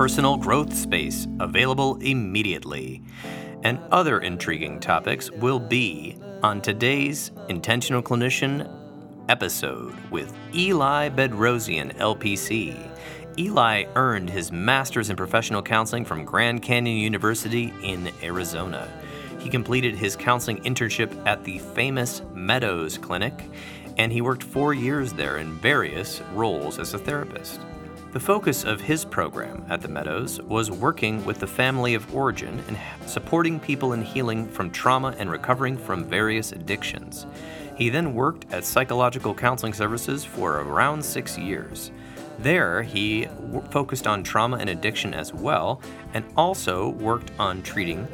personal growth space available immediately. And other intriguing topics will be on today's Intentional Clinician episode with Eli Bedrosian, LPC. Eli earned his master's in professional counseling from Grand Canyon University in Arizona. He completed his counseling internship at the famous Meadows Clinic, and he worked four years there in various roles as a therapist. The focus of his program at the Meadows was working with the family of origin and supporting people in healing from trauma and recovering from various addictions. He then worked at psychological counseling services for around six years. There, he w- focused on trauma and addiction as well, and also worked on treating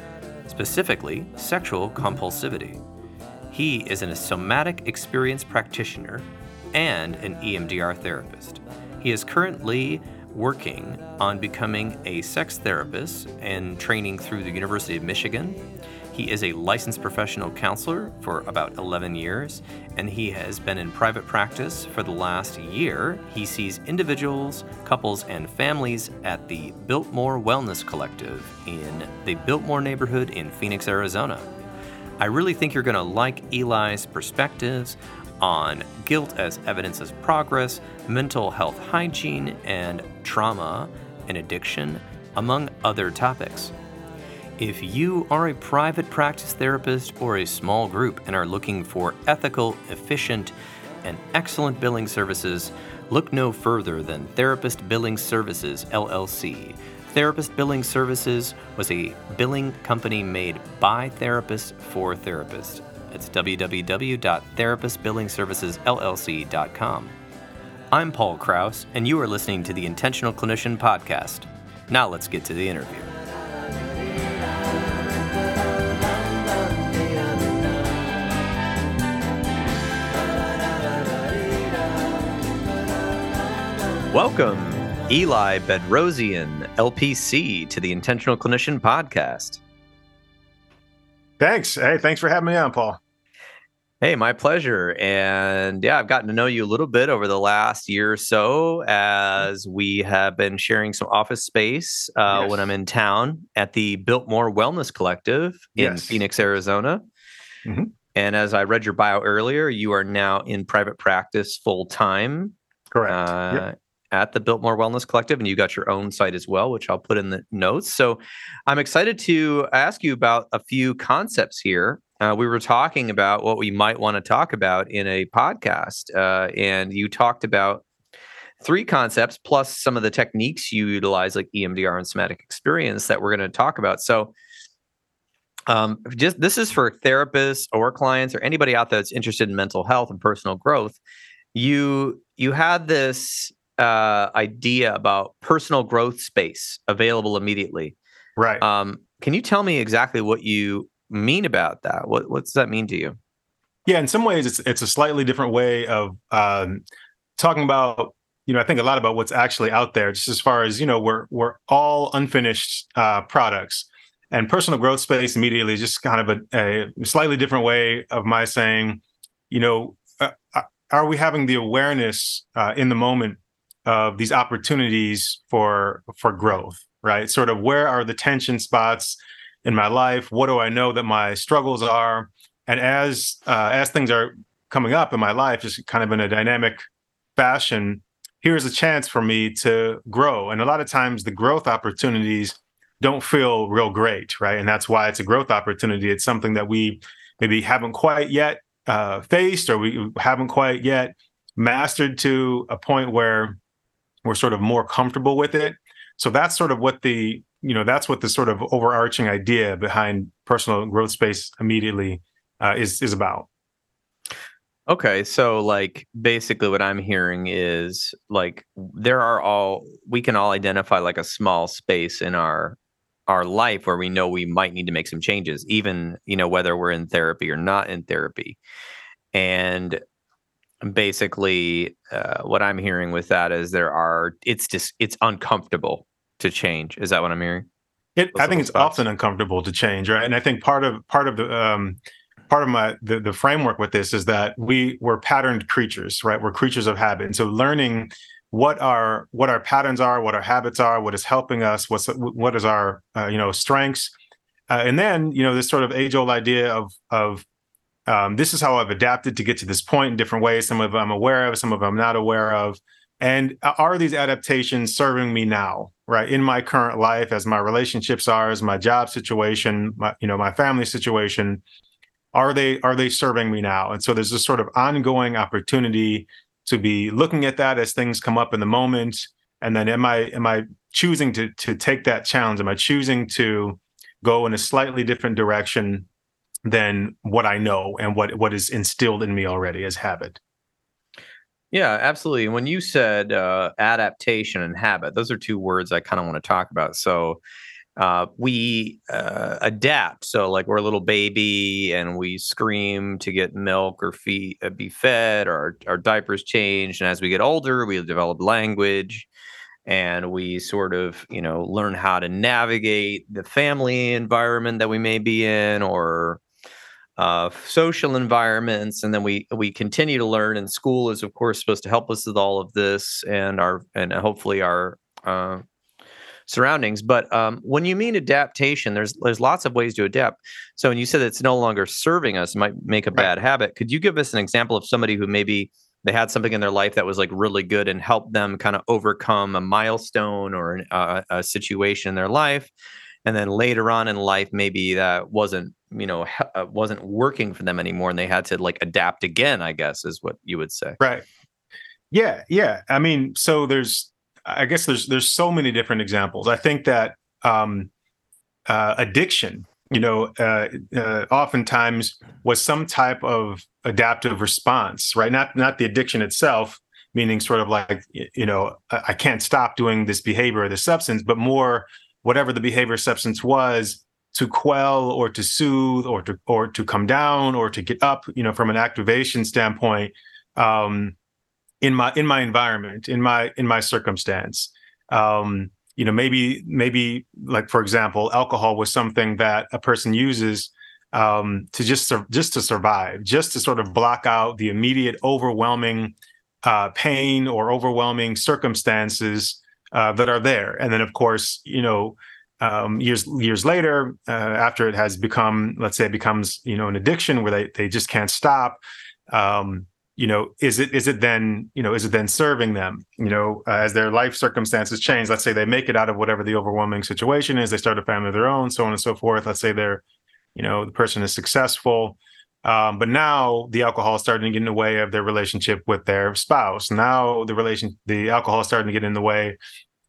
specifically sexual compulsivity. He is a somatic experience practitioner and an EMDR therapist. He is currently working on becoming a sex therapist and training through the University of Michigan. He is a licensed professional counselor for about 11 years, and he has been in private practice for the last year. He sees individuals, couples, and families at the Biltmore Wellness Collective in the Biltmore neighborhood in Phoenix, Arizona. I really think you're going to like Eli's perspectives on guilt as evidence of progress, mental health hygiene, and trauma and addiction, among other topics. If you are a private practice therapist or a small group and are looking for ethical, efficient, and excellent billing services, look no further than Therapist Billing Services LLC. Therapist Billing Services was a billing company made by therapists for therapists. It's www.therapistbillingservicesllc.com. I'm Paul Krauss, and you are listening to the Intentional Clinician Podcast. Now let's get to the interview. Welcome, Eli Bedrosian, LPC, to the Intentional Clinician Podcast. Thanks. Hey, thanks for having me on, Paul. Hey, my pleasure. And yeah, I've gotten to know you a little bit over the last year or so as we have been sharing some office space uh, yes. when I'm in town at the Biltmore Wellness Collective in yes. Phoenix, Arizona. Mm-hmm. And as I read your bio earlier, you are now in private practice full time. Correct. Uh, yep at the Biltmore Wellness Collective, and you got your own site as well, which I'll put in the notes. So I'm excited to ask you about a few concepts here. Uh, we were talking about what we might want to talk about in a podcast, uh, and you talked about three concepts plus some of the techniques you utilize, like EMDR and somatic experience, that we're going to talk about. So um, just this is for therapists or clients or anybody out there that's interested in mental health and personal growth. You you had this uh, idea about personal growth space available immediately. Right. Um, can you tell me exactly what you mean about that? What What does that mean to you? Yeah, in some ways, it's it's a slightly different way of um, talking about. You know, I think a lot about what's actually out there, just as far as you know, we're we're all unfinished uh, products, and personal growth space immediately is just kind of a, a slightly different way of my saying, you know, uh, uh are we having the awareness uh, in the moment of these opportunities for for growth right? Sort of where are the tension spots in my life? What do i know that my struggles are? And as uh, as things are coming up in my life just kind of in a dynamic fashion here's a chance for me to grow. And a lot of times the growth opportunities don't feel real great right? And that's why it's a growth opportunity. It's something that we maybe haven't quite yet uh, faced or we haven't quite yet mastered to a point where we're sort of more comfortable with it. So that's sort of what the you know that's what the sort of overarching idea behind personal growth space immediately uh, is is about. Okay, so like basically what I'm hearing is like there are all we can all identify like a small space in our our life where we know we might need to make some changes even you know whether we're in therapy or not in therapy. And basically uh, what i'm hearing with that is there are it's just it's uncomfortable to change. Is that what i'm hearing? It, i think it's spots? often uncomfortable to change right? And i think part of part of the um part of my the, the framework with this is that we we're patterned creatures right? We're creatures of habit. And so learning what our what our patterns are, what our habits are, what is helping us, what's what is our uh, you know strengths, uh, and then you know this sort of age old idea of of um, this is how I've adapted to get to this point in different ways. Some of them I'm aware of, some of them I'm not aware of. And are these adaptations serving me now, right, in my current life, as my relationships are, as my job situation, my you know my family situation? Are they are they serving me now? And so there's this sort of ongoing opportunity to be looking at that as things come up in the moment and then am i am i choosing to to take that challenge am i choosing to go in a slightly different direction than what i know and what what is instilled in me already as habit yeah absolutely when you said uh, adaptation and habit those are two words i kind of want to talk about so uh, we uh, adapt. So, like we're a little baby and we scream to get milk or feed, uh, be fed, or our, our diapers change. And as we get older, we develop language and we sort of, you know, learn how to navigate the family environment that we may be in or uh, social environments, and then we we continue to learn. And school is, of course, supposed to help us with all of this, and our and hopefully our uh, surroundings. But um, when you mean adaptation, there's there's lots of ways to adapt. So when you said it's no longer serving us, might make a bad habit. Could you give us an example of somebody who maybe they had something in their life that was like really good and helped them kind of overcome a milestone or uh, a situation in their life, and then later on in life maybe that wasn't you know uh, wasn't working for them anymore, and they had to like adapt again. I guess is what you would say. Right. Yeah, yeah. I mean, so there's I guess there's there's so many different examples. I think that um, uh, addiction, you know, uh, uh, oftentimes was some type of adaptive response, right? Not not the addiction itself, meaning sort of like you know I can't stop doing this behavior or this substance, but more whatever the behavior substance was to quell or to soothe or to or to come down or to get up, you know, from an activation standpoint. Um, in my in my environment in my in my circumstance um you know maybe maybe like for example alcohol was something that a person uses um to just just to survive just to sort of block out the immediate overwhelming uh pain or overwhelming circumstances uh, that are there. And then of course you know um, years years later uh, after it has become let's say it becomes you know an addiction where they they just can't stop um, you know is it is it then you know is it then serving them? You know uh, as their life circumstances change let's say they make it out of whatever the overwhelming situation is they start a family of their own so on and so forth. Let's say they're you know the person is successful um, but now the alcohol is starting to get in the way of their relationship with their spouse now the relation the alcohol is starting to get in the way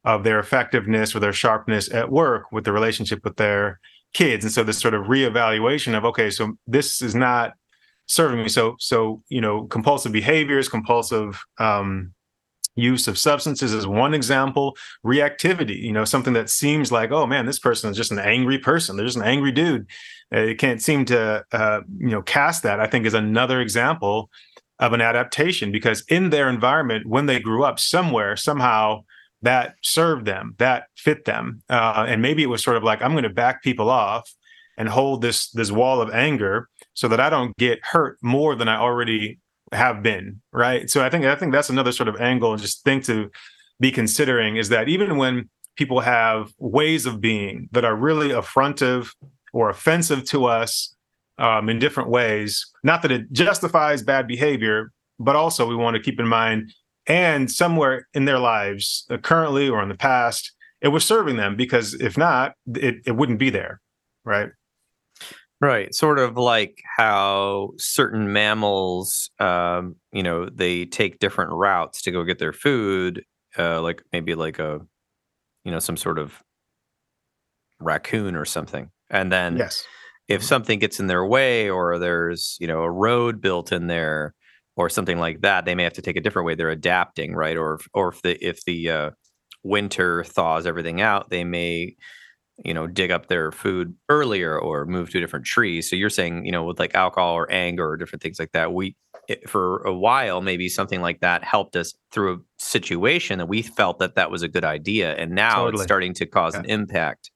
of their effectiveness or their sharpness at work with the relationship with their kids and so this sort of reevaluation of okay so this is not serving me. So, so you know, compulsive behaviors, compulsive um, use of substances is one example. Reactivity, you know, something that seems like, oh man, this person is just an angry person. They're just an angry dude. It can't seem to, uh, you know, cast that. I think is another example of an adaptation because in their environment, when they grew up, somewhere, somehow that served them, that fit them, uh, and maybe it was sort of like, I'm going to back people off and hold this this wall of anger so that I don't get hurt more than I already have been, right? So I think I think that's another sort of angle and just thing to be considering is that even when people have ways of being that are really affrontive or offensive to us um, in different ways, not that it justifies bad behavior, but also we want to keep in mind and somewhere in their lives, uh, currently or in the past, it was serving them because if not, it, it wouldn't be there, right? Right. Sort of like how certain mammals, um, you know, they take different routes to go get their food, uh, like maybe like a, you know, some sort of raccoon or something. And then yes. if something gets in their way or there's, you know, a road built in there or something like that, they may have to take a different way. They're adapting, right? Or or if the if the uh, winter thaws everything out, they may you know dig up their food earlier or move to a different tree so you're saying you know with like alcohol or anger or different things like that we it, for a while maybe something like that helped us through a situation that we felt that that was a good idea and now totally. it's starting to cause yeah. an impact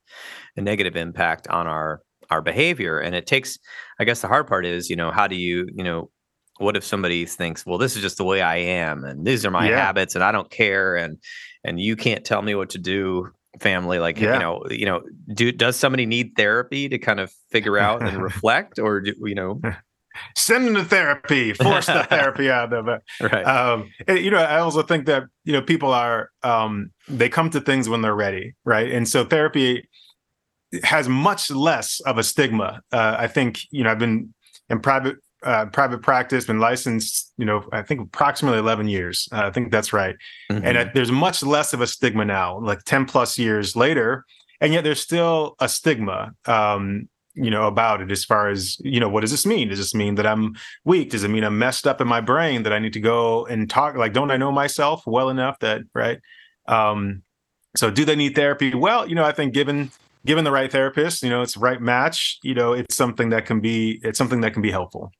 a negative impact on our our behavior and it takes i guess the hard part is you know how do you you know what if somebody thinks, well, this is just the way I am, and these are my yeah. habits, and I don't care, and and you can't tell me what to do, family. Like yeah. you know, you know, do does somebody need therapy to kind of figure out and reflect, or do, you know? Send them to therapy, force the therapy out of it. Right. Um, you know, I also think that you know people are um, they come to things when they're ready, right? And so therapy has much less of a stigma. Uh, I think you know I've been in private uh, private practice, been licensed, you know, I think approximately 11 years. Uh, I think that's right. Mm-hmm. And uh, there's much less of a stigma now, like 10 plus years later. And yet there's still a stigma, um, you know, about it as far as, you know, what does this mean? Does this mean that I'm weak? Does it mean I'm messed up in my brain that I need to go and talk? Like, don't I know myself well enough that, right? Um, so do they need therapy? Well, you know, I think given given the right therapist, you know, it's the right match, you know, it's something that can be it's something that can be helpful.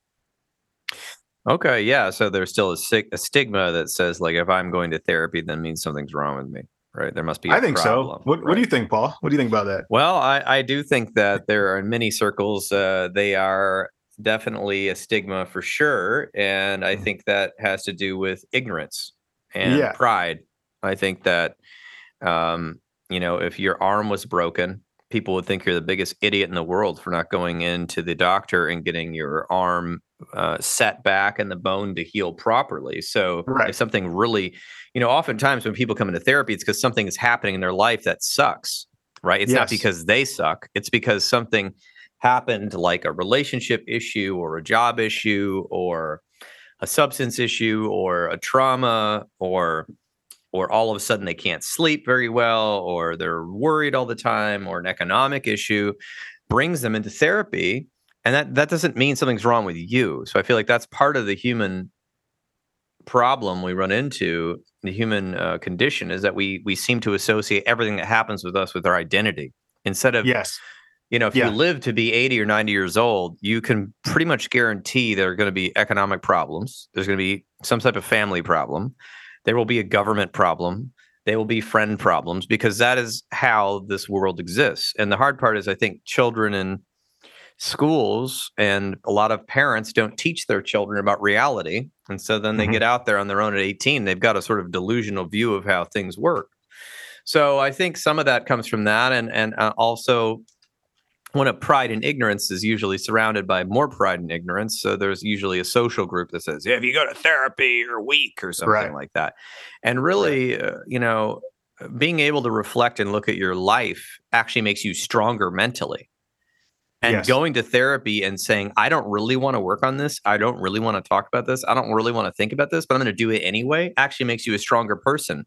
Okay, yeah. So there's still a, a stigma that says like if I'm going to therapy, then means something's wrong with me, right? There must be. I think problem, so. What, right? what do you think, Paul? What do you think about that? Well, I, I do think that there are in many circles uh, they are definitely a stigma for sure, and I mm-hmm. think that has to do with ignorance and yeah. pride. I think that um, you know if your arm was broken people would think you're the biggest idiot in the world for not going into the doctor and getting your arm uh, set back and the bone to heal properly. So right. if something really, you know, oftentimes when people come into therapy, it's because something is happening in their life that sucks, right? It's yes. not because they suck. It's because something happened like a relationship issue or a job issue or a substance issue or a trauma or or all of a sudden they can't sleep very well, or they're worried all the time, or an economic issue brings them into therapy. And that, that doesn't mean something's wrong with you. So I feel like that's part of the human problem we run into, the human uh, condition, is that we we seem to associate everything that happens with us with our identity instead of yes. You know, if yeah. you live to be 80 or 90 years old, you can pretty much guarantee there are going to be economic problems. There's going to be some type of family problem there will be a government problem. There will be friend problems because that is how this world exists. And the hard part is, I think children in schools and a lot of parents don't teach their children about reality. And so then they mm-hmm. get out there on their own at 18. They've got a sort of delusional view of how things work. So I think some of that comes from that, and and uh, also when a pride and ignorance is usually surrounded by more pride and ignorance. So there's usually a social group that says, yeah, if you go to therapy, you're weak or something right. like that. And really, uh, you know, being able to reflect and look at your life actually makes you stronger mentally. And yes. going to therapy and saying, I don't really want to work on this. I don't really want to talk about this. I don't really want to think about this, but I'm going to do it anyway, actually makes you a stronger person.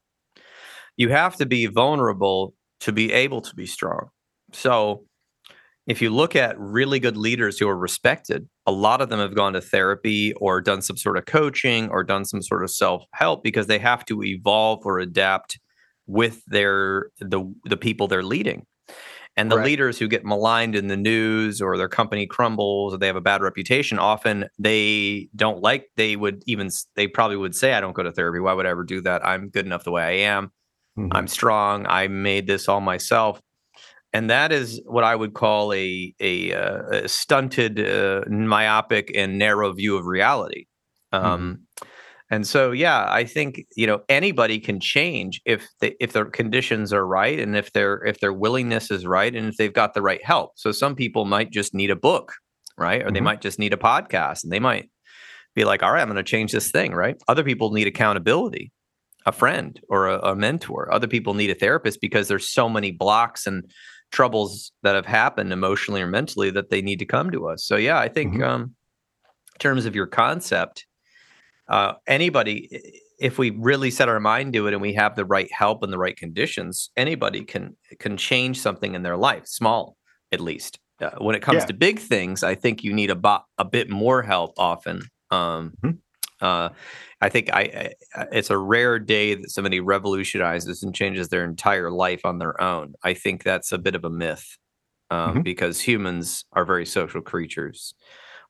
You have to be vulnerable to be able to be strong. So, if you look at really good leaders who are respected, a lot of them have gone to therapy or done some sort of coaching or done some sort of self-help because they have to evolve or adapt with their the the people they're leading. And the right. leaders who get maligned in the news or their company crumbles or they have a bad reputation, often they don't like, they would even, they probably would say, I don't go to therapy. Why would I ever do that? I'm good enough the way I am. Mm-hmm. I'm strong. I made this all myself and that is what I would call a a, uh, a stunted, uh, myopic, and narrow view of reality. Um, mm-hmm. And so, yeah, I think you know anybody can change if they, if their conditions are right, and if their if their willingness is right, and if they've got the right help. So some people might just need a book, right, or mm-hmm. they might just need a podcast, and they might be like, "All right, I'm going to change this thing," right? Other people need accountability a friend or a, a, mentor. Other people need a therapist because there's so many blocks and troubles that have happened emotionally or mentally that they need to come to us. So yeah, I think mm-hmm. um, in terms of your concept, uh, anybody, if we really set our mind to it and we have the right help and the right conditions, anybody can can change something in their life, small at least. Uh, when it comes yeah. to big things, I think you need a, bo- a bit more help often. Um, mm-hmm. Uh, I think I, I, it's a rare day that somebody revolutionizes and changes their entire life on their own. I think that's a bit of a myth um, mm-hmm. because humans are very social creatures.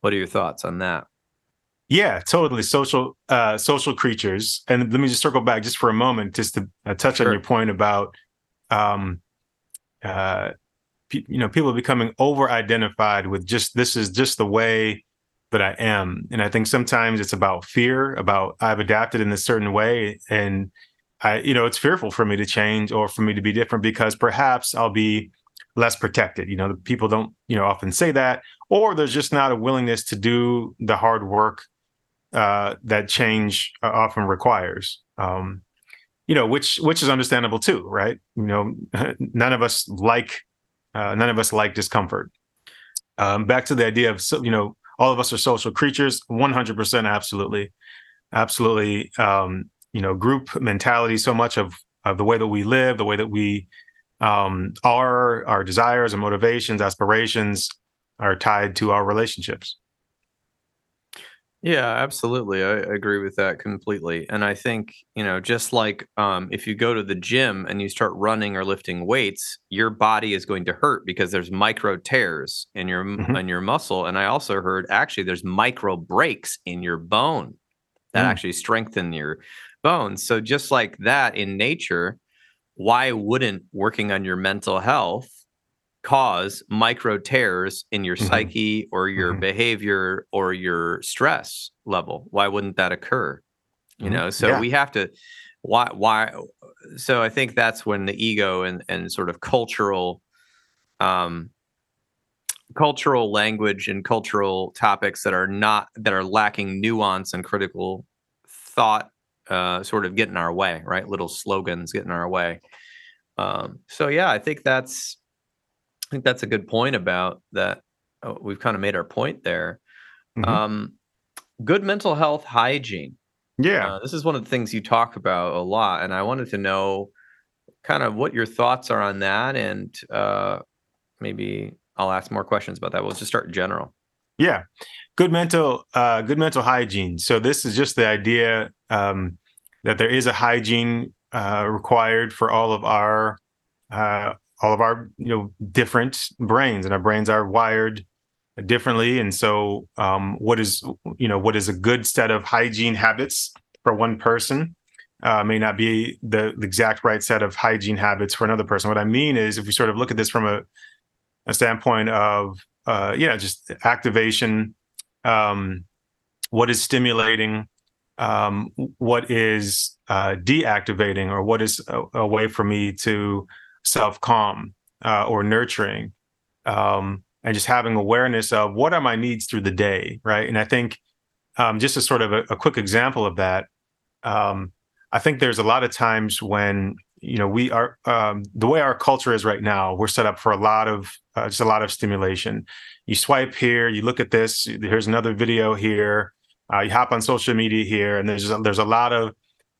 What are your thoughts on that? Yeah, totally social uh, social creatures. And let me just circle back just for a moment, just to uh, touch sure. on your point about, um, uh, you know, people becoming over identified with just this is just the way that I am. And I think sometimes it's about fear, about I've adapted in a certain way. And I, you know, it's fearful for me to change or for me to be different because perhaps I'll be less protected. You know, people don't, you know, often say that, or there's just not a willingness to do the hard work uh, that change uh, often requires. Um, you know, which which is understandable too, right? You know, none of us like uh, none of us like discomfort. Um, back to the idea of you know all of us are social creatures 100% absolutely. Absolutely um, you know group mentality so much of, of the way that we live the way that we um, are our desires and motivations aspirations are tied to our relationships yeah, absolutely. I agree with that completely. And I think, you know, just like um, if you go to the gym and you start running or lifting weights, your body is going to hurt because there's micro tears in your mm-hmm. in your muscle. And I also heard actually there's micro breaks in your bone that mm. actually strengthen your bones. So just like that in nature, why wouldn't working on your mental health cause micro tears in your mm-hmm. psyche or your mm-hmm. behavior or your stress level why wouldn't that occur you mm-hmm. know so yeah. we have to why why so i think that's when the ego and and sort of cultural um cultural language and cultural topics that are not that are lacking nuance and critical thought uh sort of get in our way right little slogans get in our way um so yeah i think that's I think that's a good point about that. Oh, we've kind of made our point there. Mm-hmm. Um, good mental health hygiene. Yeah. Uh, this is one of the things you talk about a lot. And I wanted to know kind of what your thoughts are on that. And uh, maybe I'll ask more questions about that. We'll just start in general. Yeah. Good mental, uh, good mental hygiene. So this is just the idea um, that there is a hygiene uh, required for all of our uh, all of our you know different brains and our brains are wired differently. And so um, what is you know what is a good set of hygiene habits for one person uh, may not be the, the, exact right set of hygiene habits for another person. What i mean is if we sort of look at this from a, a standpoint of uh, yeah just activation um, what is stimulating um, what is uh, deactivating or what is a, a way for me to self calm uh, or nurturing, um, and just having awareness of what are my needs through the day, right? And I think um, just as sort of a, a, quick example of that, um, I think there's a lot of times when you know we are um, the way our culture is right now. We're set up for a lot of uh, just a lot of stimulation. You swipe here, you look at this. Here's another video here. Uh, you hop on social media here, and there's there's a lot of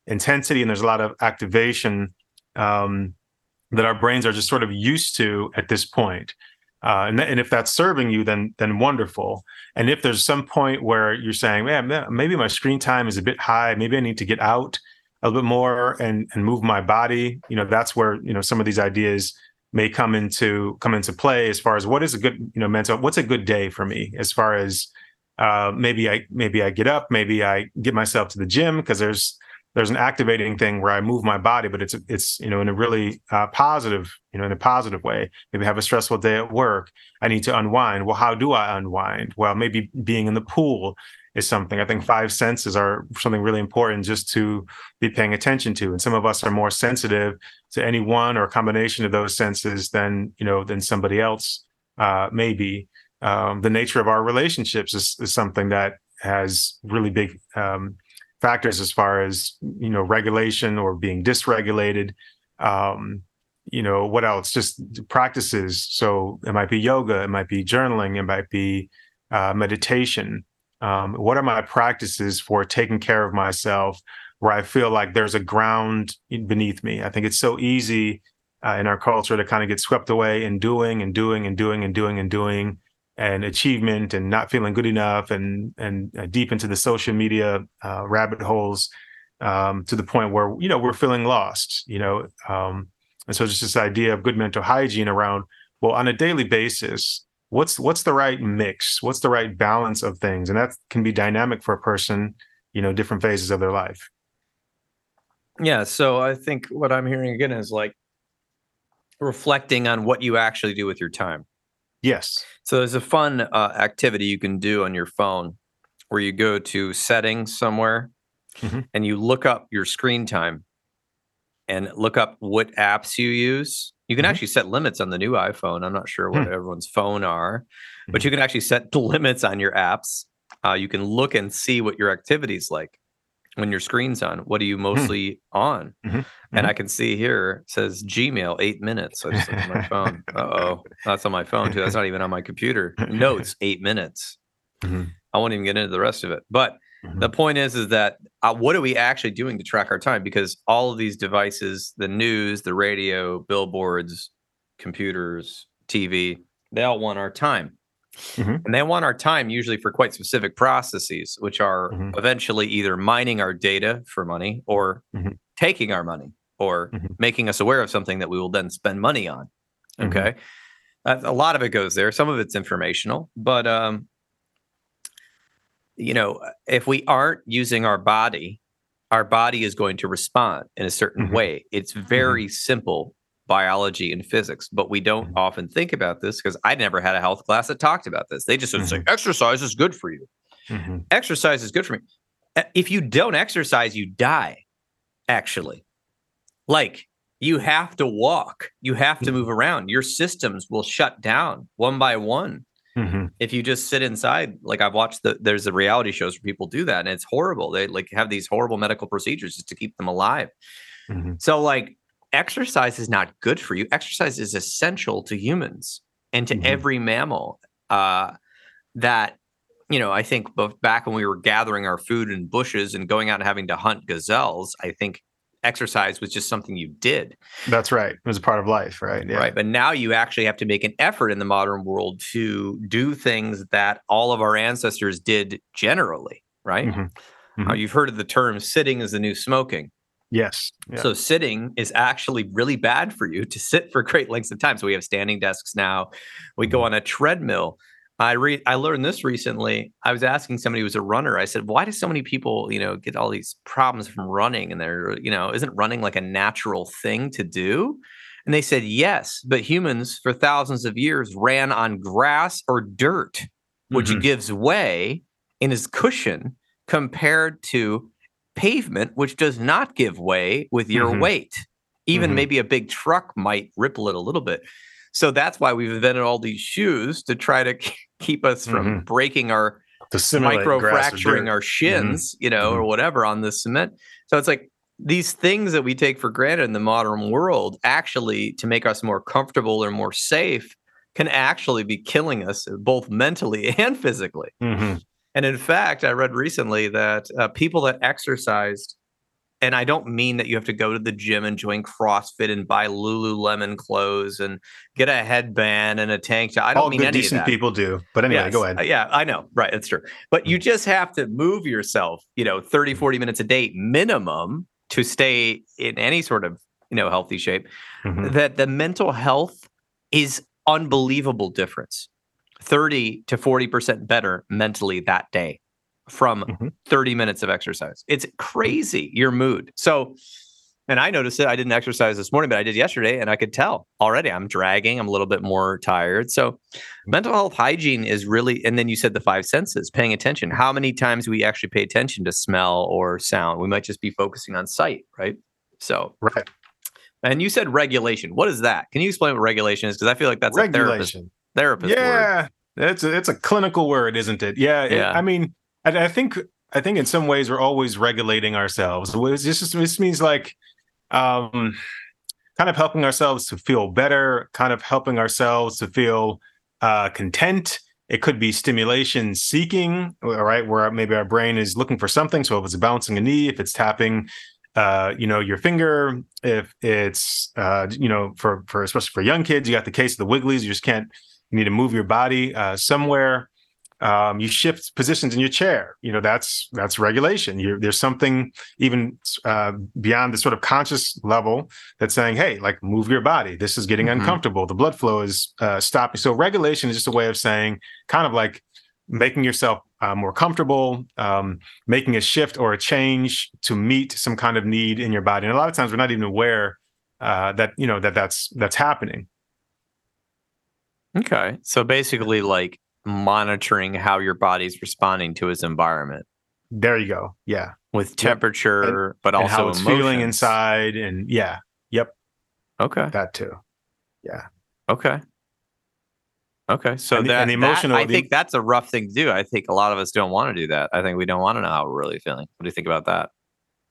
intensity and there's a lot of activation um, that our brains are just sort of used to at this point. Uh, and, th- and if that's serving you, then then wonderful. And if there's some point where you're saying, man, maybe my screen time is a bit high, maybe I need to get out a little bit more and and move my body. You know, that's where you know some of these ideas may come into come into play as far as what is a good you know mental what's a good day for me as far as uh, maybe I maybe I get up, maybe I get myself to the gym because there's there's an activating thing where I move my body, but it's it's you know in a really uh, positive you know in a positive way. Maybe I have a stressful day at work. I need to unwind. Well, how do I unwind? Well, maybe being in the pool is something. I think five senses are something really important just to be paying attention to. And some of us are more sensitive to any one or combination of those senses than you know than somebody else uh, maybe. Um, the nature of our relationships is, is something that has really big um, factors as far as you know regulation or being dysregulated. Um, you know what else? Just practices. So it might be yoga it might be journaling it might be uh, meditation. Um, what are my practices for taking care of myself where i feel like there's a ground beneath me? I think it's so easy uh, in our culture to kind of get swept away in doing and doing and doing and doing and doing and achievement and not feeling good enough and and uh, deep into the social media uh, rabbit holes um, to the point where you know we're feeling lost you know um, and so just this idea of good mental hygiene around well on a daily basis what's what's the right mix? What's the right balance of things? And that can be dynamic for a person you know different phases of their life. Yeah so i think what i'm hearing again is like reflecting on what you actually do with your time Yes. So there's a fun uh, activity you can do on your phone where you go to settings somewhere Mhm. and you look up your screen time and look up what apps you use. You can Mhm. actually set limits on the new iPhone. I'm not sure what Hmm. everyone's phone are, but Mhm. you can actually set limits on your apps. Uh, you can look and see what your activity's like when your screen's on. What are you mostly on? Mhm. And. I can see here says Gmail eight minutes. I just looked at my phone. Uh oh, that's on my phone too. That's not even on my computer. Notes eight minutes. Mhm. I won't even get into the rest of it. But the point is, is that uh, what are we actually doing to track our time? Because all of these devices, the news, the radio, billboards, computers, TV, they all want our time. Mhm. And they want our time usually for quite specific processes, which are Mhm. eventually either mining our data for money or Mhm. taking our money or Mhm. making us aware of something that we will then spend money on. Mhm. Okay. Uh, a lot of it goes there. Some of it's informational, but um, you know, if we aren't using our body, our body is going to respond in a certain Mhm. way. It's very simple biology and physics, but we don't Mhm. often think about this because I never had a health class that talked about this. They just would say exercise is good for you. Mhm. Exercise is good for me. If you don't exercise, you die. Actually, like you have to walk, you have to Mhm. move around. Your systems will shut down one by one Mhm. if you just sit inside like i've watched the there's the reality shows where people do that and it's horrible they like have these horrible medical procedures just to keep them alive Mhm. so like exercise is not good for you exercise is essential to humans and to Mhm. every mammal uh that you know i think back when we were gathering our food in bushes and going out and having to hunt gazelles i think exercise was just something you did That's right. It was a part of life, right? Yeah. Right. But now you actually have to make an effort in the modern world to do things that all of our ancestors did generally. Right. Mhm. Uh, Mhm. you've heard of the term sitting is the new smoking. Yes. Yeah. So sitting is actually really bad for you to sit for great lengths of time. So we have standing desks now. We go Mhm. on a treadmill. I read I learned this recently. I was asking somebody who's a runner. I said, "Why do so many people, you know, get all these problems from running and they're, you know, isn't running like a natural thing to do?" And they said, "Yes, but humans for thousands of years ran on grass or dirt, which Mhm. gives way and is cushion compared to pavement, which does not give way with your Mhm. weight. Even Mhm. maybe a big truck might ripple it a little bit. So that's why we've invented all these shoes to try to keep us from breaking our micro fracturing our shins, you know, or Mhm. whatever on the cement. So it's like these things that we take for granted in the modern world actually to make us more comfortable or more safe can actually be killing us both mentally and physically. And in fact, I read recently that uh, people that exercised, and I don't mean that you have to go to the gym and join CrossFit and buy Lululemon clothes and get a headband and a tank top. I don't All mean good, any of decent that. people do. But anyway, Yes. go ahead. Uh, yeah, I know. Right. That's true. But you just have to move yourself, you know, 30, 40 minutes a day minimum to stay in any sort of, you know, healthy shape. Mhm. That the mental health is unbelievable difference. 30 to 40% better mentally that day from Mhm. 30 minutes of exercise. It's crazy your mood. So, and I noticed it. I didn't exercise this morning, but I did yesterday, and I could tell already I'm dragging. I'm a little bit more tired. So, mental health hygiene is really, and then you said the five senses, paying attention. How many times we actually pay attention to smell or sound? We might just be focusing on sight, right? So, Right. and you said regulation. What is that? Can you explain what regulation is? Because I feel like that's a therapist Regulation. therapist word. It's a, it's a clinical word, isn't it? Yeah. it- Yeah. I mean, I, I think I think in some ways we're always regulating ourselves. It's just this means like um, kind of helping ourselves to feel better, kind of helping ourselves to feel uh, content. It could be stimulation seeking, right, where maybe our brain is looking for something. So if it's bouncing a knee, if it's tapping, uh, you know, your finger, if it's, uh, you know, for for especially for young kids, you got the case of the wigglies. You just can't. You need to move your body uh, somewhere. Um, you shift positions in your chair. You know that's that's regulation. You're, there's something even uh, beyond the sort of conscious level that's saying, "Hey, like move your body. This is getting Mhm. uncomfortable. The blood flow is uh, stopping." So regulation is just a way of saying, kind of like making yourself uh, more comfortable, um, making a shift or a change to meet some kind of need in your body. And a lot of times we're not even aware uh, that you know that that's that's happening. Okay. So basically, like monitoring how your body's responding to its environment. There you go. Yeah. With temperature, and, but also how it's emotions. feeling inside. And yeah. Yep. Okay. That too. Yeah. Okay. Okay. So and the, that, and the emotional, that, I the, think that's a rough thing to do. I think a lot of us don't want to do that. I think we don't want to know how we're really feeling. What do you think about that?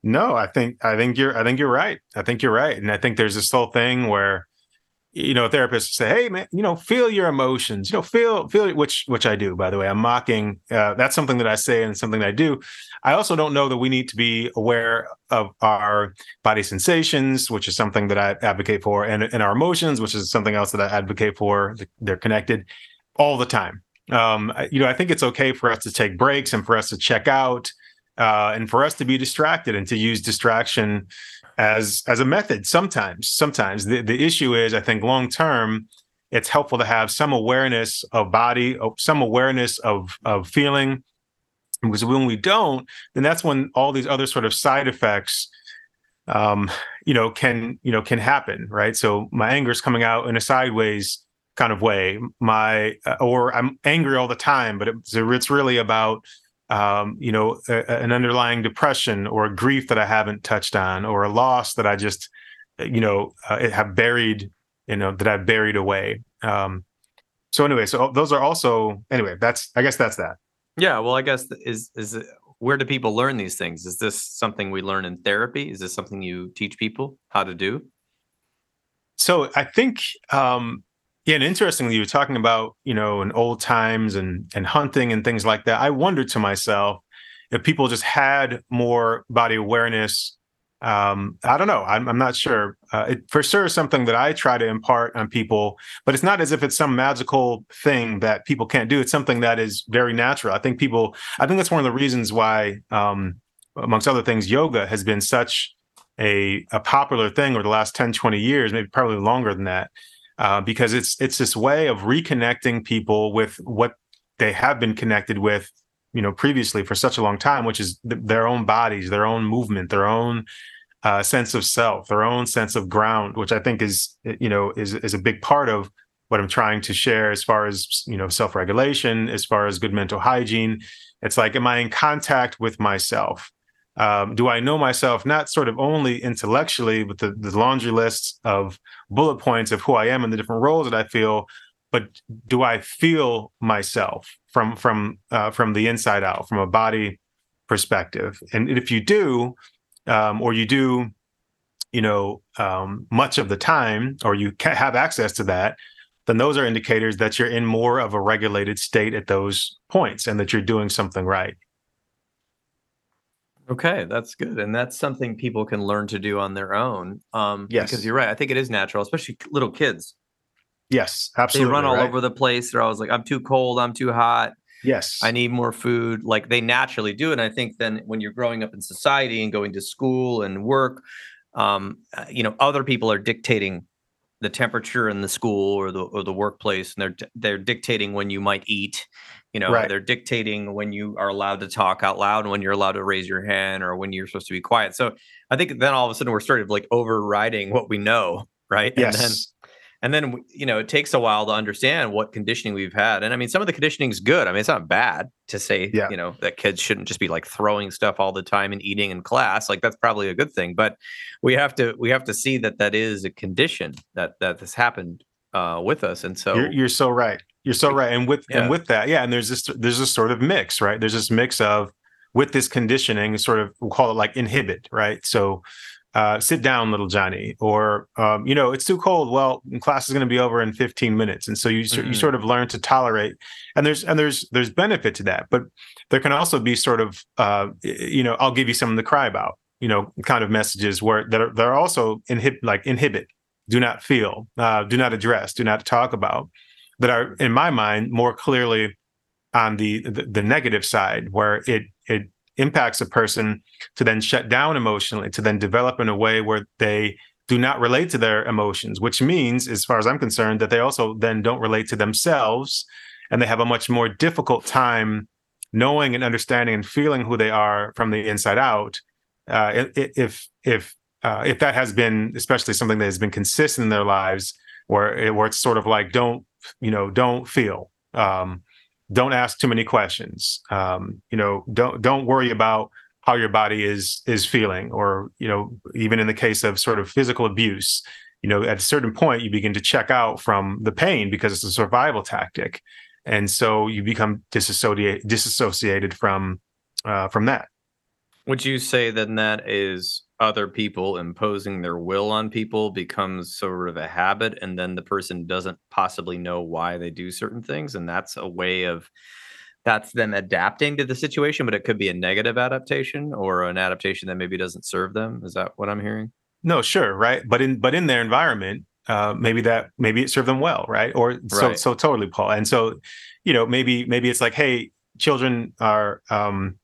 No, I think I think you're I think you're right. I think you're right. And I think there's this whole thing where you know, therapists say, "Hey, man, you know, feel your emotions. You know, feel feel which which I do. By the way, I'm mocking. Uh, that's something that I say and something that I do. I also don't know that we need to be aware of our body sensations, which is something that I advocate for, and and our emotions, which is something else that I advocate for. They're connected all the time. Um, you know, I think it's okay for us to take breaks and for us to check out, uh, and for us to be distracted and to use distraction as as a method sometimes sometimes. The, the issue is i think long term it's helpful to have some awareness of body some awareness of of feeling. Because when we don't then that's when all these other sort of side effects um you know can you know can happen right? So my anger is coming out in a sideways kind of way. My or i'm angry all the time but it's, it's really about um, you know, a, an underlying depression or a grief that I haven't touched on, or a loss that I just, you know, uh, have buried, you know, that I've buried away. Um, so anyway, so those are also anyway. That's I guess that's that. Yeah. Well, I guess is is it, where do people learn these things? Is this something we learn in therapy? Is this something you teach people how to do? So I think um, yeah, and interestingly, you were talking about you know in old times and and hunting and things like that. I wondered to myself if people just had more body awareness. Um, I don't know. I'm, I'm not sure. Uh, it for sure is something that I try to impart on people, but it's not as if it's some magical thing that people can't do. It's something that is very natural. I think people. I think that's one of the reasons why, um, amongst other things, yoga has been such a, a popular thing over the last 10, 20 years, maybe probably longer than that uh, because it's it's this way of reconnecting people with what they have been connected with you know previously for such a long time which is th- their own bodies their own movement their own uh, sense of self their own sense of ground which i think is you know is is a big part of what i'm trying to share as far as you know self-regulation as far as good mental hygiene. It's like am i in contact with myself um, do I know myself not sort of only intellectually with the, the laundry lists of bullet points of who I am and the different roles that I feel, but do I feel myself from from uh, from the inside out, from a body perspective? And if you do, um, or you do, you know, um, much of the time, or you have access to that, then those are indicators that you're in more of a regulated state at those points, and that you're doing something right. Okay, that's good, and that's something people can learn to do on their own. Um, yes, because you're right. I think it is natural, especially little kids. Yes, absolutely. They run all right. over the place. They're always like, "I'm too cold. I'm too hot. Yes, I need more food." Like they naturally do, and I think then when you're growing up in society and going to school and work, um, uh, you know, other people are dictating the temperature in the school or the or the workplace, and they're they're dictating when you might eat you know, right. they're dictating when you are allowed to talk out loud and when you're allowed to raise your hand or when you're supposed to be quiet. So I think then all of a sudden we're sort of like overriding what we know, right? Yes. And then and then you know it takes a while to understand what conditioning we've had and i mean some of the conditioning is good i mean it's not bad to say yeah. you know that kids shouldn't just be like throwing stuff all the time and eating in class like that's probably a good thing but we have to we have to see that that is a condition that that has happened uh, with us and so you're, you're so right you're so right. And with Yeah. and with that, yeah, and there's this there's this sort of mix, right? There's this mix of with this conditioning, sort of we'll call it like inhibit, right? So uh, sit down, little Johnny, or um, you know, it's too cold. Well, class is going to be over in 15 minutes, and so you sor- you sort of learn to tolerate. And there's and there's there's benefit to that, but there can also be sort of uh, you know, I'll give you something to cry about, you know, kind of messages where that are that are also inhibit like inhibit, do not feel, uh, do not address, do not talk about that are in my mind more clearly on the, the the negative side where it it impacts a person to then shut down emotionally to then develop in a way where they do not relate to their emotions which means as far as i'm concerned that they also then don't relate to themselves and they have a much more difficult time knowing and understanding and feeling who they are from the inside out uh, if if uh, if that has been especially something that has been consistent in their lives where it, where it's sort of like don't you know, don't feel. Um, don't ask too many questions. Um, you know, don't don't worry about how your body is is feeling, or you know, even in the case of sort of physical abuse, you know, at a certain point you begin to check out from the pain because it's a survival tactic, and so you become disassociated disassociated from uh, from that. Would you say then that is other people imposing their will on people becomes sort of a habit, and then the person doesn't possibly know why they do certain things, and that's a way of that's them adapting to the situation, but it could be a negative adaptation or an adaptation that maybe doesn't serve them. Is that what I'm hearing? No, sure, right. But in but in their environment, uh, maybe that maybe it served them well, right? Or so right. so totally, Paul. And so, you know, maybe maybe it's like, hey, children are um,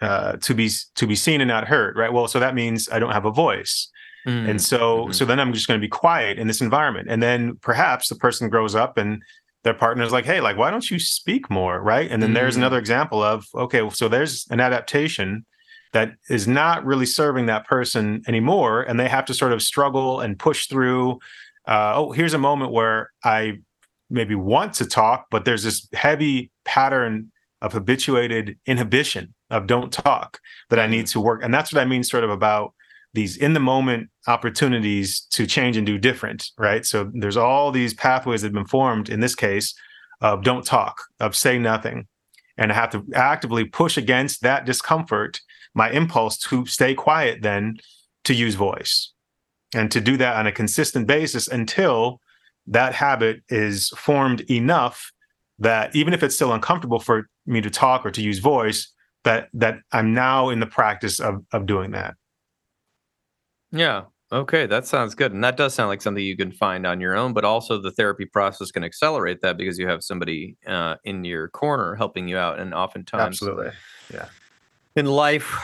uh, to be to be seen and not heard, right? Well, so that means I don't have a voice. Mm. And so mm-hmm. so then I'm just going to be quiet in this environment. And then perhaps the person grows up and their partner's like, hey, like, why don't you speak more? Right. And then mm. there's another example of, okay, so there's an adaptation that is not really serving that person anymore. And they have to sort of struggle and push through. Uh, oh, here's a moment where I maybe want to talk, but there's this heavy pattern of habituated inhibition of don't talk that I need mm. to work. And that's what I mean, sort of about these in the moment opportunities to change and do different, right? So there's all these pathways that have been formed in this case of don't talk, of say nothing. And I have to actively push against that discomfort, my impulse to stay quiet, then to use voice and to do that on a consistent basis until that habit is formed enough that even if it's still uncomfortable for me to talk or to use voice, that that I'm now in the practice of of doing that. Yeah. Okay, that sounds good. And that does sound like something you can find on your own, but also the therapy process can accelerate that because you have somebody uh, in your corner helping you out. And oftentimes, absolutely, yeah. In life,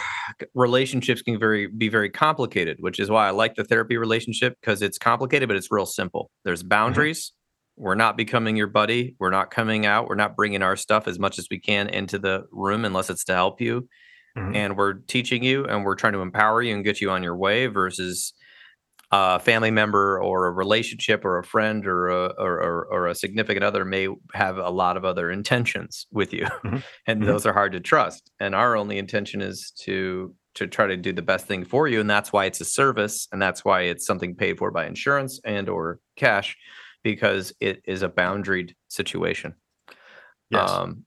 relationships can very be very complicated, which is why I like the therapy relationship because it's complicated, but it's real simple. There's mm-hmm. boundaries, we're not becoming your buddy. We're not coming out. We're not bringing our stuff as much as we can into the room unless it's to help you. Mm-hmm. And we're teaching you and we're trying to empower you and get you on your way versus a family member or a relationship or a friend or a, or, or, or a significant other may have a lot of other intentions with you. Mm-hmm. and mm-hmm. those are hard to trust. And our only intention is to to try to do the best thing for you and that's why it's a service and that's why it's something paid for by insurance and or cash because it is a boundaried situation. Yes. Um,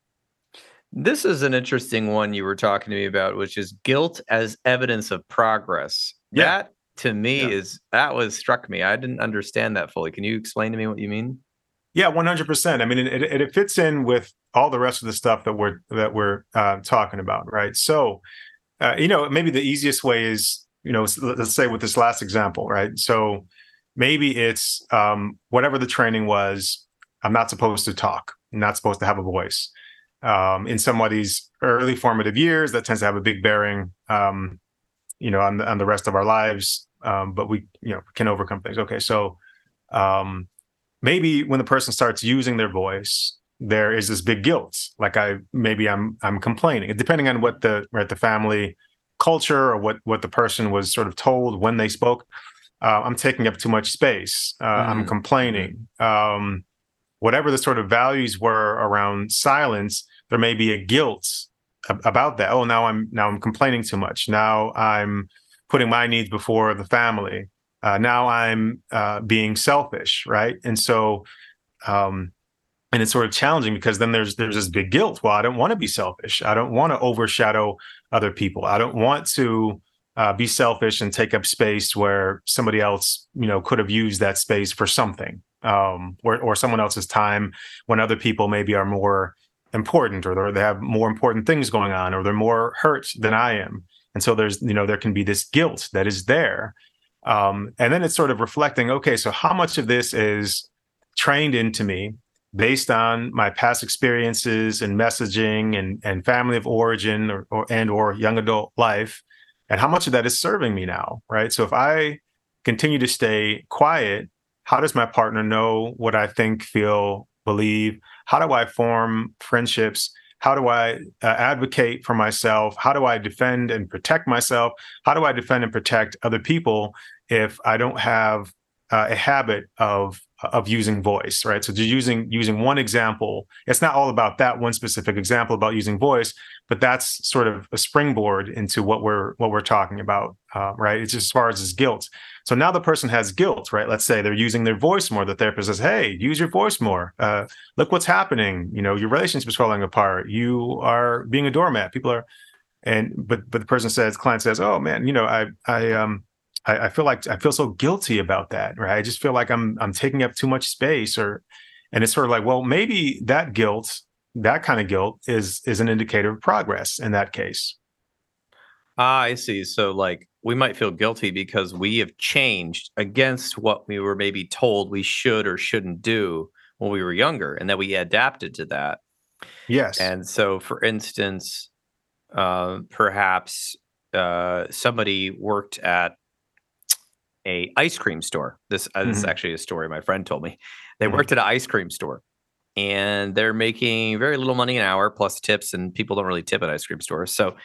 this is an interesting one you were talking to me about, which is guilt as evidence of progress. Yeah. That to me yeah. is that was struck me. I didn't understand that fully. Can you explain to me what you mean? Yeah, one hundred percent. I mean, it, it, it, fits in with all the rest of the stuff that we're that we're uh, talking about, right? So, uh, you know, maybe the easiest way is, you know, let's say with this last example, right? So, maybe it's um, whatever the training was. I'm not supposed to talk. I'm not supposed to have a voice. Um, in somebody's early formative years, that tends to have a big bearing, um, you know, on the, on the rest of our lives. Um, but we, you know, can overcome things. Okay, so um, maybe when the person starts using their voice, there is this big guilt. Like I maybe I'm I'm complaining. Depending on what the right the family culture or what what the person was sort of told when they spoke uh, I'm taking up too much space. Uh, mm. I'm complaining. Um, whatever the sort of values were around silence, there may be a guilt about that. Oh, now I'm now I'm complaining too much. Now I'm putting my needs before the family. Uh, now I'm uh, being selfish, right? And so, um, and it's sort of challenging because then there's there's this big guilt. Well, I don't want to be selfish. I don't want to overshadow other people. I don't want to uh, be selfish and take up space where somebody else, you know, could have used that space for something, um, or or someone else's time when other people maybe are more important, or they have more important things going on, or they're more hurt than I am, and so there's you know there can be this guilt that is there, um, and then it's sort of reflecting, okay, so how much of this is trained into me based on my past experiences and messaging and and family of origin or, or and or young adult life and how much of that is serving me now right? So if i continue to stay quiet how does my partner know what i think feel believe? How do i form friendships? How do i uh, advocate for myself? How do i defend and protect myself? How do i defend and protect other people if i don't have uh, a habit of of using voice, right? So just using using one example, it's not all about that one specific example about using voice, but that's sort of a springboard into what we're what we're talking about, uh, right? It's just as far as his guilt. So now the person has guilt, right? Let's say they're using their voice more. The therapist says, "Hey, use your voice more. Uh, look what's happening. You know, your relationship is falling apart. You are being a doormat. People are." And but but the person says, client says, "Oh man, you know, I I um." I, I feel like I feel so guilty about that, right? I just feel like I'm I'm taking up too much space, or and it's sort of like, well, maybe that guilt, that kind of guilt, is is an indicator of progress in that case. Ah, I see. So like we might feel guilty because we have changed against what we were maybe told we should or shouldn't do when we were younger, and that we adapted to that. Yes. And so, for instance, uh, perhaps uh, somebody worked at a ice cream store. This, uh, this is Mhm. actually a story my friend told me. They Mhm. worked at an ice cream store and they're making very little money an hour plus tips, and people don't really tip at ice cream stores. So,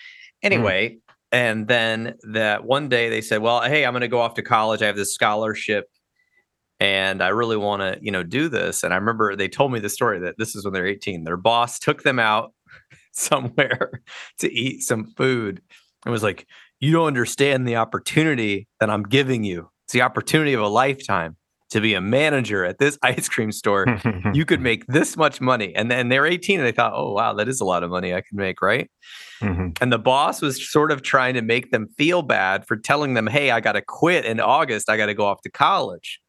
anyway, and then that one day they said, "Well, hey, I'm going to go off to college. I have this scholarship." And I really want to, you know, do this. And I remember they told me the story that this is when they're 18. Their boss took them out somewhere to eat some food and was like, You don't understand the opportunity that I'm giving you. It's the opportunity of a lifetime to be a manager at this ice cream store. You could make this much money. And then they're 18 and they thought, Oh, wow, that is a lot of money I can make, right? Mhm. And the boss was sort of trying to make them feel bad for telling them, Hey, I got to quit in August. I got to go off to college.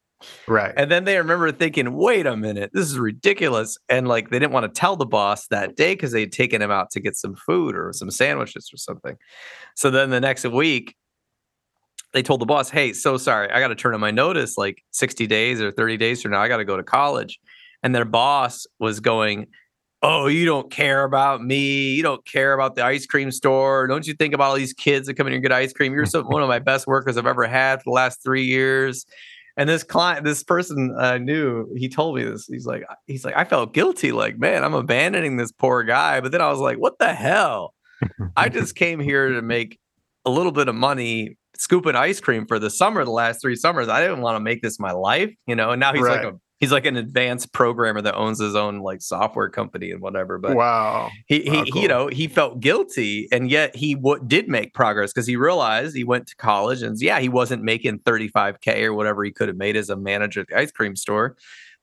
Right. And then they remember thinking, wait a minute, this is ridiculous. And like they didn't want to tell the boss that day because they had taken him out to get some food or some sandwiches or something. So then the next week, they told the boss, hey, so sorry, I got to turn in my notice like 60 days or 30 days from now. I got to go to college. And their boss was going, Oh, you don't care about me. You don't care about the ice cream store. Don't you think about all these kids that come in here and get ice cream? You're so, one of my best workers I've ever had for the last three years. And this client, this person I knew, he told me this. He's like, he's like, I felt guilty. Like, man, I'm abandoning this poor guy. But then I was like, what the hell? I just came here to make a little bit of money scooping ice cream for the summer, the last three summers. I didn't want to make this my life, you know. And now he's like a he's like an advanced programmer that owns his own like software company and whatever. But wow. he, he, Wow, he, cool. you know, he felt guilty, and yet he w- did make progress because he realized he went to college, and yeah, he wasn't making 35k or whatever he could have made as a manager at the ice cream store,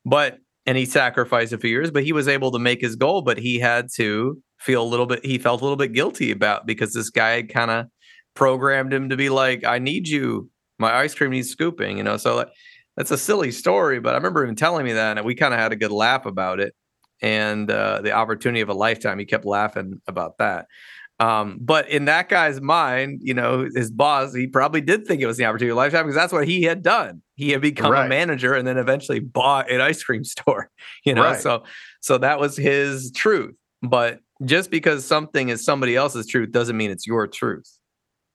but and he sacrificed a few years, but he was able to make his goal. But he had to feel a little bit. He felt a little bit guilty about because this guy kind of programmed him to be like, "I need you. My ice cream needs scooping," you know. So like, that's a silly story, but I remember him telling me that, and we kind of had a good laugh about it and uh, the opportunity of a lifetime. He kept laughing about that. Um, but in that guy's mind, you know, his boss, he probably did think it was the opportunity of a lifetime because that's what he had done. He had become a manager and then eventually bought an ice cream store. You know, Right. so so that was his truth. But just because something is somebody else's truth doesn't mean it's your truth.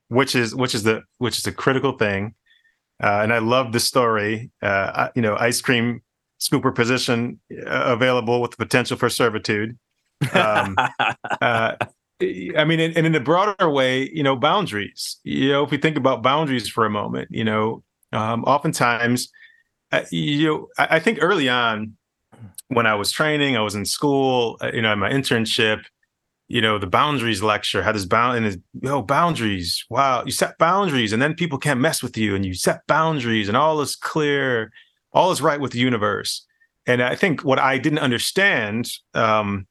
which is which is the which is a critical thing uh, and i love the story uh, you know ice cream scooper position uh, available with the potential for servitude Um, uh, I mean, and, and in a broader way, you know, boundaries. You know, if we think about boundaries for a moment, you know, um, oftentimes, uh, you know, I, I think early on when I was training, I was in school, uh, you know, in my internship, you know, the boundaries lecture had this bound and his, yo, boundaries. Wow, you set boundaries, and then people can't mess with you, and you set boundaries, and all is clear, all is right with the universe. And I think what I didn't understand um,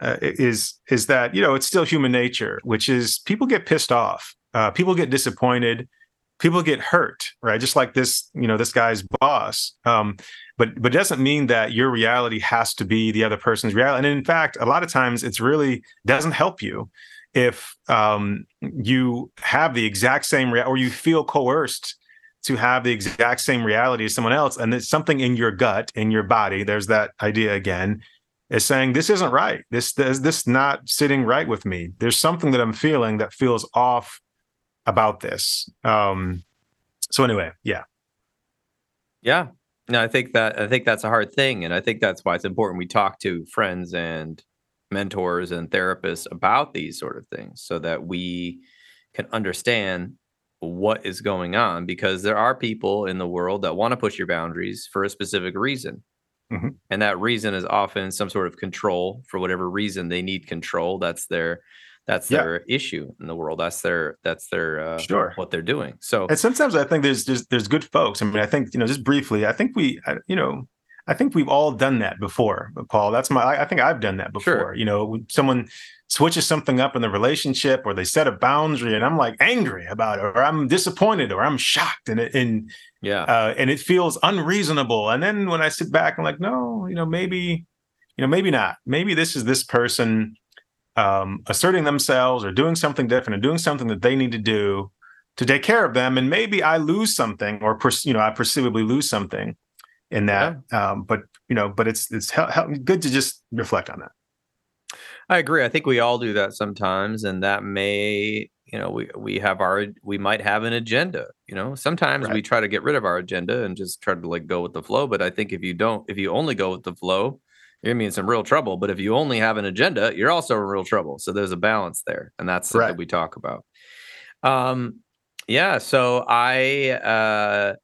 uh, is is that you know it's still human nature, which is people get pissed off, uh, people get disappointed, people get hurt, right? Just like this, you know, this guy's boss. Um, but but it doesn't mean that your reality has to be the other person's reality. And in fact, a lot of times it's really doesn't help you if um, you have the exact same rea- or you feel coerced to have the exact same reality as someone else, and it's something in your gut, in your body. There's that idea again is saying this isn't right. This this this not sitting right with me. There's something that I'm feeling that feels off about this. Um, so anyway, yeah, Yeah. No, I think that I think that's a hard thing. And I think that's why it's important we talk to friends and mentors and therapists about these sort of things so that we can understand what is going on because there are people in the world that want to push your boundaries for a specific reason. Mm-hmm. And that reason is often some sort of control for whatever reason they need control. That's their that's yeah. their issue in the world. That's their that's their uh, sure what they're doing. So and sometimes I think there's there's there's good folks. I mean, I think you know just briefly, I think we you know I think we've all done that before, Paul. That's my. I think I've done that before. Sure. You know, someone switches something up in the relationship, or they set a boundary, and I'm like angry about it, or I'm disappointed, or I'm shocked, and it, and yeah, uh, and it feels unreasonable. And then when I sit back, I'm like, no, you know, maybe, you know, maybe not. Maybe this is this person um, asserting themselves or doing something different and doing something that they need to do to take care of them, and maybe I lose something, or you know, I perceivably lose something in that. Yeah. Um, but you know, but it's it's good to just reflect on that. I agree. I think we all do that sometimes, and that may you know we we have our we might have an agenda you know sometimes right. we try to get rid of our agenda and just try to like go with the flow but i think if you don't if you only go with the flow you're gonna be in some real trouble but if you only have an agenda you're also in real trouble so there's a balance there and that's right. we talk about um yeah so i uh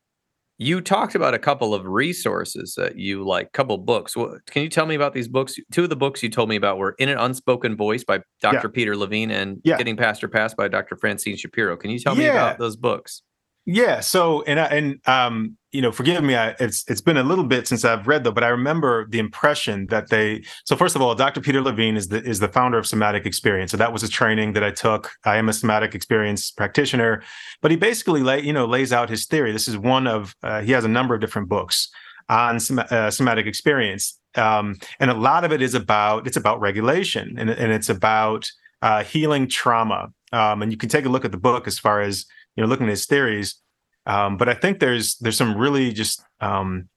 you talked about a couple of resources that you like, couple books. What, can you tell me about these books? Two of the books you told me about were In an Unspoken Voice by Dr. Yeah. Peter Levine and yeah. Getting Past Your Past by Dr. Francine Shapiro. Can you tell yeah. me about those books? Yeah. So, and and um, you know, forgive me, I, it's it's been a little bit since I've read though, but I remember the impression that they. So, first of all, Dr. Peter Levine is the is the founder of Somatic Experience. So that was a training that I took. I am a somatic experience practitioner, but he basically lay you know lays out his theory. This is one of uh, he has a number of different books on uh, somatic experience, um, and a lot of it is about it's about regulation and and it's about uh, healing trauma. Um, and you can take a look at the book as far as you know looking at his theories um, but I think there's there's some really just um,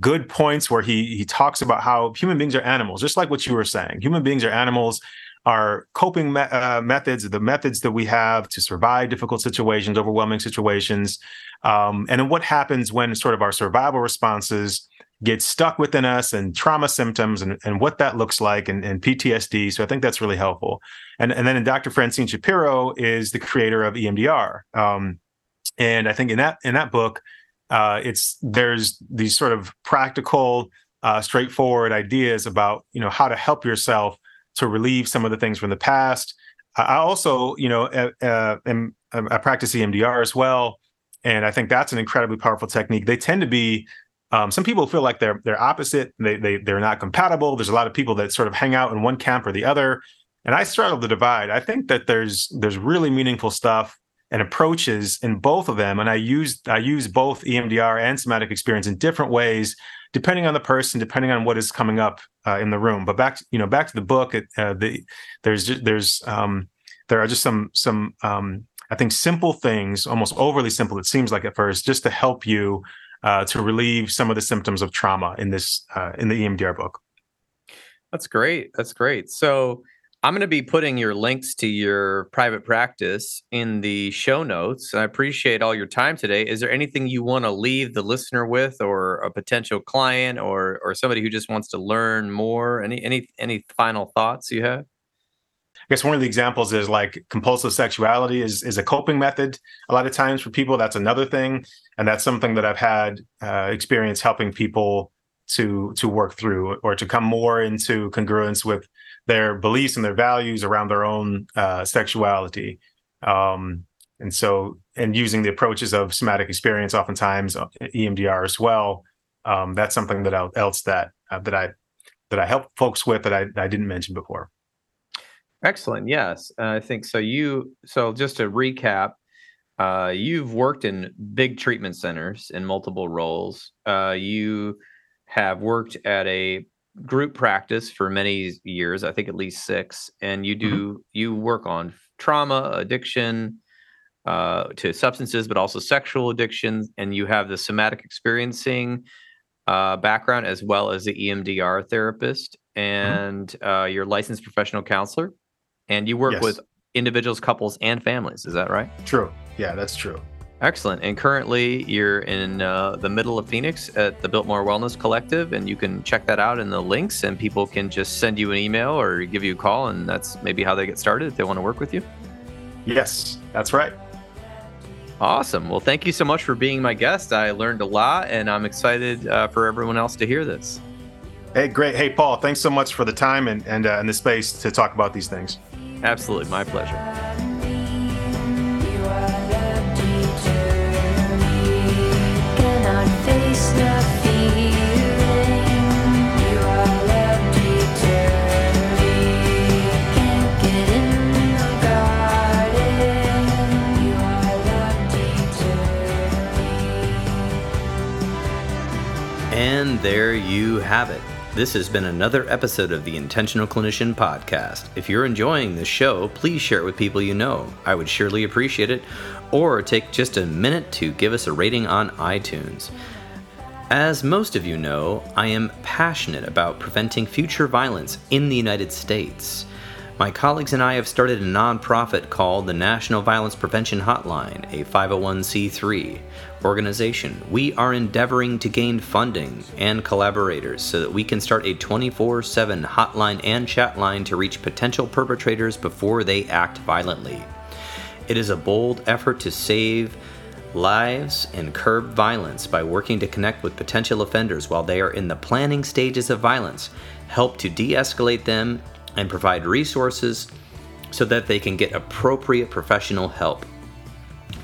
good points where he he talks about how human beings are animals, just like what you were saying. Human beings are animals. Our coping me- uh, methods, the methods that we have to survive difficult situations, overwhelming situations, um, and then what happens when sort of our survival responses get stuck within us and trauma symptoms and, and what that looks like and, and PTSD. So I think that's really helpful. And, and then Dr. Francine Shapiro is the creator of EMDR. Um, and I think in that in that book, uh, it's there's these sort of practical, uh, straightforward ideas about you know how to help yourself to relieve some of the things from the past. I also, you know, uh, am, I practice EMDR as well, and I think that's an incredibly powerful technique. They tend to be um, some people feel like they're they're opposite. They they they're not compatible. There's a lot of people that sort of hang out in one camp or the other, and I struggle to divide. I think that there's there's really meaningful stuff and approaches in both of them. And I use I use both EMDR and somatic experience in different ways, depending on the person, depending on what is coming up uh, in the room. But back you know back to the book, it, uh, the there's there's um, there are just some some um, I think simple things, almost overly simple. It seems like at first, just to help you uh, to relieve some of the symptoms of trauma in this uh, in the EMDR book. That's great. That's great. So I'm going to be putting your links to your private practice in the show notes. I appreciate all your time today. Is there anything you want to leave the listener with, or a potential client, or or somebody who just wants to learn more? Any any any final thoughts you have? I guess one of the examples is like compulsive sexuality is is a coping method. A lot of times for people, that's another thing, and that's something that I've had uh, experience helping people to to work through or to come more into congruence with their beliefs and their values around their own uh, sexuality. Um, and so, and using the approaches of somatic experience, oftentimes uh, EMDR as well. Um, that's something that I, else that uh, that I that I help folks with that I, I didn't mention before. Excellent. Yes, uh, I think so. You so just to recap, uh, you've worked in big treatment centers in multiple roles. Uh, you have worked at a group practice for many years, I think at least six, and you mm-hmm. do mm-hmm. you work on trauma, addiction uh, to substances, but also sexual addiction, and you have the somatic experiencing uh, background as well as the EMDR therapist, mm-hmm. and mm-hmm. uh, you're licensed professional counselor, and you work yes. with individuals, couples, and families. Is that right? True. Yeah, that's true. Excellent. And currently, you're in uh, the middle of Phoenix at the Biltmore Wellness Collective, and you can check that out in the links, and people can just send you an email or give you a call, and that's maybe how they get started if they want to work with you. Yes, that's right. Awesome. Well, thank you so much for being my guest. I learned a lot, and I'm excited uh, for everyone else to hear this. Hey, great. Hey, Paul, thanks so much for the time and and, uh, and the space to talk about these things. Absolutely, my pleasure. And there you have it. This has been another episode of the Intentional Clinician Podcast. If you're enjoying this show, please share it with people you know. I would surely appreciate it. Or take just a minute to give us a rating on iTunes. As most of you know, I am passionate about preventing future violence in the United States. My colleagues and I have started a nonprofit called the National Violence Prevention Hotline, a 501c3 organization. We are endeavoring to gain funding and collaborators so that we can start a 24 7 hotline and chat line to reach potential perpetrators before they act violently. It is a bold effort to save lives and curb violence by working to connect with potential offenders while they are in the planning stages of violence, help to de escalate them, and provide resources so that they can get appropriate professional help.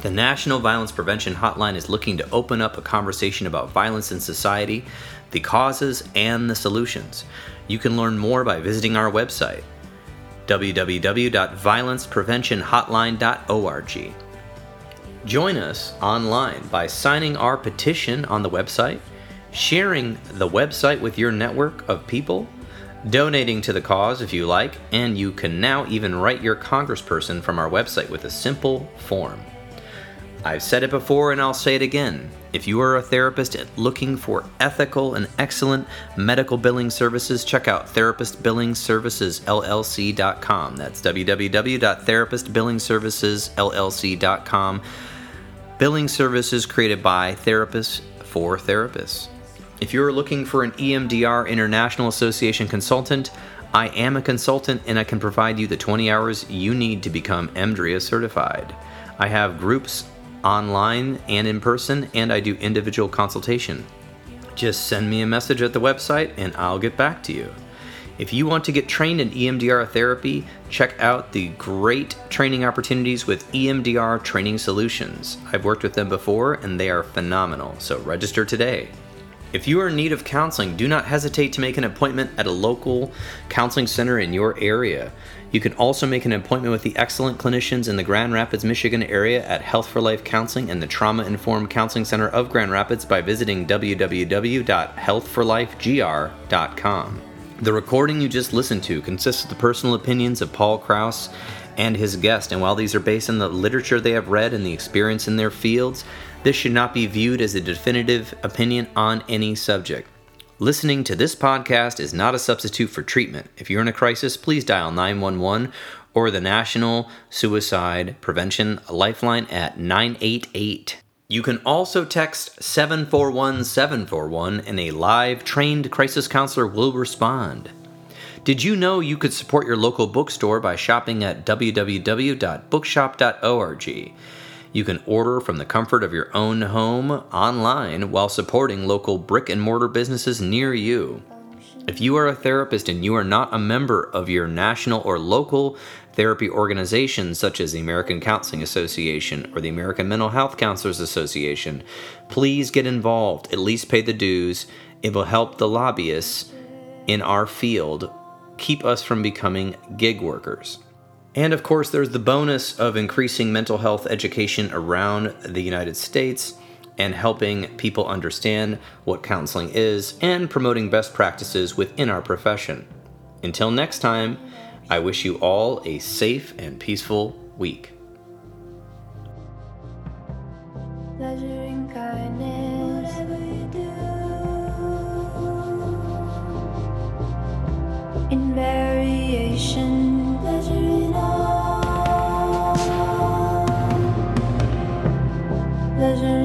The National Violence Prevention Hotline is looking to open up a conversation about violence in society, the causes, and the solutions. You can learn more by visiting our website, www.violencepreventionhotline.org. Join us online by signing our petition on the website, sharing the website with your network of people, donating to the cause if you like, and you can now even write your congressperson from our website with a simple form. I've said it before and I'll say it again. If you are a therapist looking for ethical and excellent medical billing services, check out therapistbillingservicesllc.com. That's www.therapistbillingservicesllc.com. Billing services created by therapists for therapists. If you're looking for an EMDR International Association consultant, I am a consultant and I can provide you the 20 hours you need to become EMDRIA certified. I have groups online and in person, and I do individual consultation. Just send me a message at the website and I'll get back to you. If you want to get trained in EMDR therapy, check out the great training opportunities with EMDR Training Solutions. I've worked with them before and they are phenomenal, so register today. If you are in need of counseling, do not hesitate to make an appointment at a local counseling center in your area. You can also make an appointment with the excellent clinicians in the Grand Rapids, Michigan area at Health for Life Counseling and the Trauma Informed Counseling Center of Grand Rapids by visiting www.healthforlifegr.com. The recording you just listened to consists of the personal opinions of Paul Krauss and his guest, and while these are based on the literature they have read and the experience in their fields, this should not be viewed as a definitive opinion on any subject. Listening to this podcast is not a substitute for treatment. If you're in a crisis, please dial 911 or the National Suicide Prevention Lifeline at 988. You can also text 741 741 and a live trained crisis counselor will respond. Did you know you could support your local bookstore by shopping at www.bookshop.org? You can order from the comfort of your own home online while supporting local brick and mortar businesses near you. If you are a therapist and you are not a member of your national or local therapy organizations such as the American Counseling Association or the American Mental Health Counselors Association, please get involved. At least pay the dues. It will help the lobbyists in our field keep us from becoming gig workers. And of course, there's the bonus of increasing mental health education around the United States and helping people understand what counseling is and promoting best practices within our profession. Until next time, I wish you all a safe and peaceful week. In pleasure